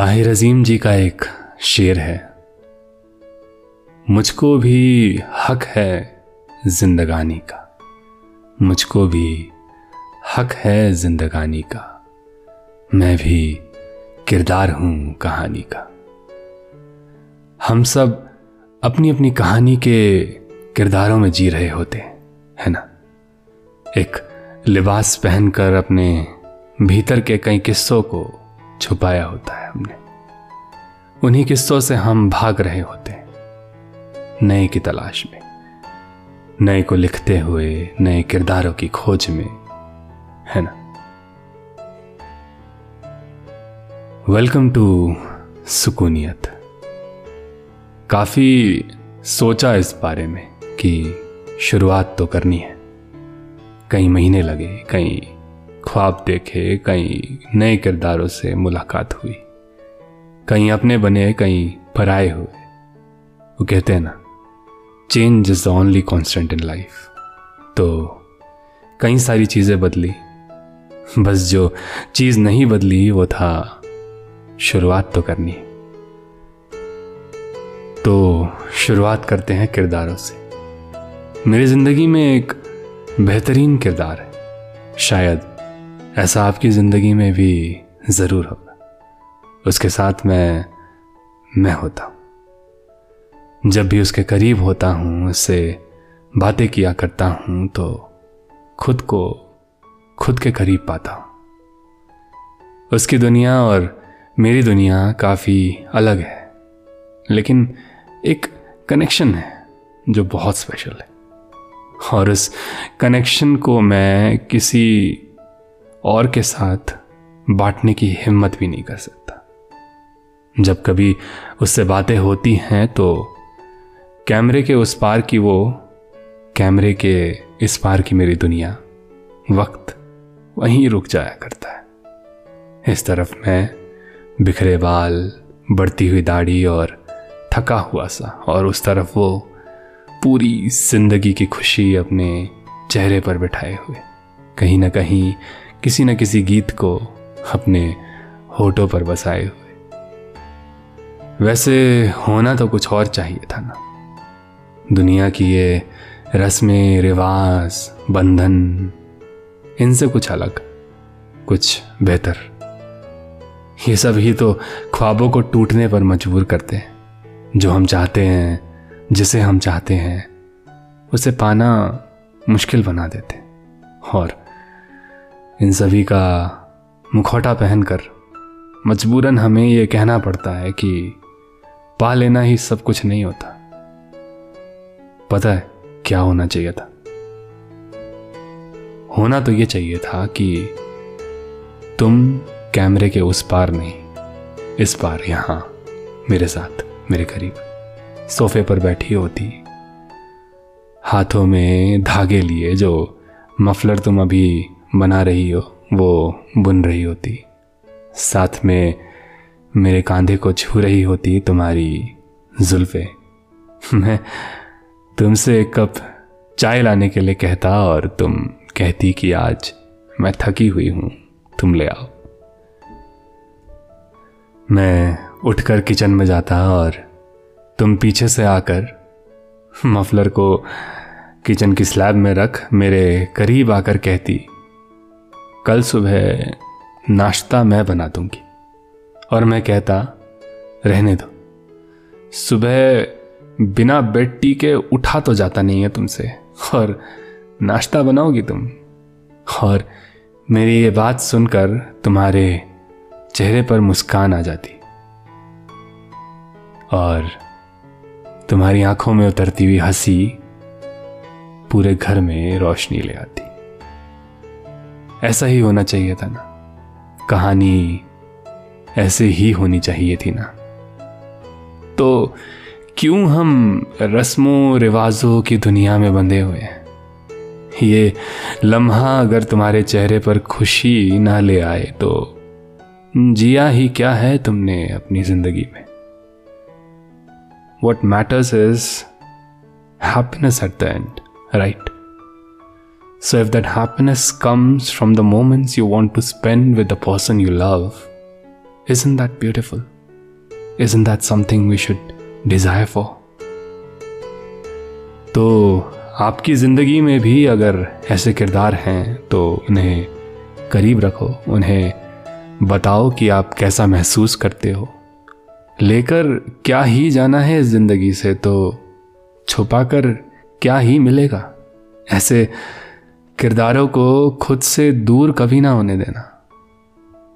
ताहिर अजीम जी का एक शेर है। मुझको भी हक है जिंदगानी का। मुझको भी हक है जिंदगानी का। मैं भी किरदार हूँ कहानी का। हम सब अपनी अपनी कहानी के किरदारों में जी रहे होते हैं, है ना? एक लिबास पहनकर अपने भीतर के कई किस्सों को छुपाया होता है हमने। उन्हीं किस्सों से हम भाग रहे होते हैं। नए की तलाश में, नए को लिखते हुए, नए किरदारों की खोज में, है ना? वेलकम टू सुकूनियत। काफ़ी सोचा इस बारे में कि शुरुआत तो करनी है। कई महीने लगे, कई ख्वाब देखे, कई नए किरदारों से मुलाकात हुई। कहीं अपने बने कहीं पराए हुए। वो कहते हैं ना change is the only constant in life तो कई सारी चीज़ें बदली। बस जो चीज़ नहीं बदली, वो था शुरुआत तो करनी। तो शुरुआत करते हैं किरदारों से। मेरी ज़िंदगी में एक बेहतरीन किरदार है, शायद ऐसा आपकी ज़िंदगी में भी ज़रूर होगा। उसके साथ मैं मैं होता हूँ। जब भी उसके करीब होता हूँ, उससे बातें किया करता हूँ तो खुद को, खुद के करीब पाता हूँ। उसकी दुनिया और मेरी दुनिया काफ़ी अलग है, लेकिन एक कनेक्शन है जो बहुत स्पेशल है। और उस कनेक्शन को मैं किसी और के साथ बांटने की हिम्मत भी नहीं कर सकता। जब कभी उससे बातें होती हैं तो कैमरे के उस पार की वो, कैमरे के इस पार की मेरी दुनिया, वक्त वहीं रुक जाया करता है। इस तरफ़ मैं बिखरे बाल, बढ़ती हुई दाढ़ी और थका हुआ सा, और उस तरफ़ वो पूरी ज़िंदगी की खुशी अपने चेहरे पर बिठाए हुए, कहीं ना कहीं किसी न किसी गीत को अपने होठों पर बसाए हुए। वैसे होना तो कुछ और चाहिए था ना। दुनिया की ये रस्में, रिवाज, बंधन, इनसे कुछ अलग, कुछ बेहतर। ये सब ही तो ख्वाबों को टूटने पर मजबूर करते हैं। जो हम चाहते हैं, जिसे हम चाहते हैं, उसे पाना मुश्किल बना देते और इन सभी का मुखौटा पहनकर मजबूरन हमें यह कहना पड़ता है कि पा लेना ही सब कुछ नहीं होता। पता है क्या होना चाहिए था? होना तो यह चाहिए था कि तुम कैमरे के उस पार नहीं, इस पार यहाँ, मेरे साथ, मेरे करीब, सोफे पर बैठी होती। हाथों में धागे लिए जो मफलर तुम अभी बना रही हो, वो बुन रही होती। साथ में मेरे कांधे को छू रही होती तुम्हारी जुल्फे। मैं तुमसे एक कप चाय लाने के लिए कहता और तुम कहती कि आज मैं थकी हुई हूँ, तुम ले आओ। मैं उठकर किचन में जाता और तुम पीछे से आकर मफलर को किचन की स्लैब में रख मेरे करीब आकर कहती कल सुबह नाश्ता मैं बना दूँगी। और मैं कहता, रहने दो। सुबह बिना बेड टी के उठा तो जाता नहीं है तुमसे। और नाश्ता बनाओगी तुम। और मेरी ये बात सुनकर तुम्हारे चेहरे पर मुस्कान आ जाती। और तुम्हारी आँखों में उतरती हुई हँसी पूरे घर में रोशनी ले आती। ऐसा ही होना चाहिए था ना। कहानी ऐसे ही होनी चाहिए थी ना। तो क्यों हम रस्मों, रिवाजों की दुनिया में बंधे हुए हैं? ये लम्हा अगर तुम्हारे चेहरे पर खुशी ना ले आए तो जिया ही क्या है तुमने अपनी ज़िंदगी में? What matters is happiness at the end right So, if that happiness comes from the moments you want to spend with the person you love, Isn't that beautiful? Isn't that something we should desire for? तो आपकी ज़िंदगी में भी अगर ऐसे किरदार हैं तो उन्हें करीब रखो उन्हें बताओ कि आप कैसा महसूस करते हो लेकर क्या ही जाना है इस ज़िंदगी से तो छुपाकर क्या ही मिलेगा ऐसे किरदारों को खुद से दूर कभी ना होने देना।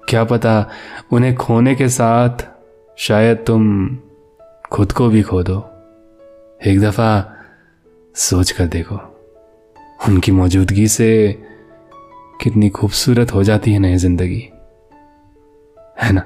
क्या पता उन्हें खोने के साथ शायद तुम खुद को भी खो दो। एक दफ़ा सोच कर देखो, उनकी मौजूदगी से कितनी खूबसूरत हो जाती है नई ज़िंदगी। है ना?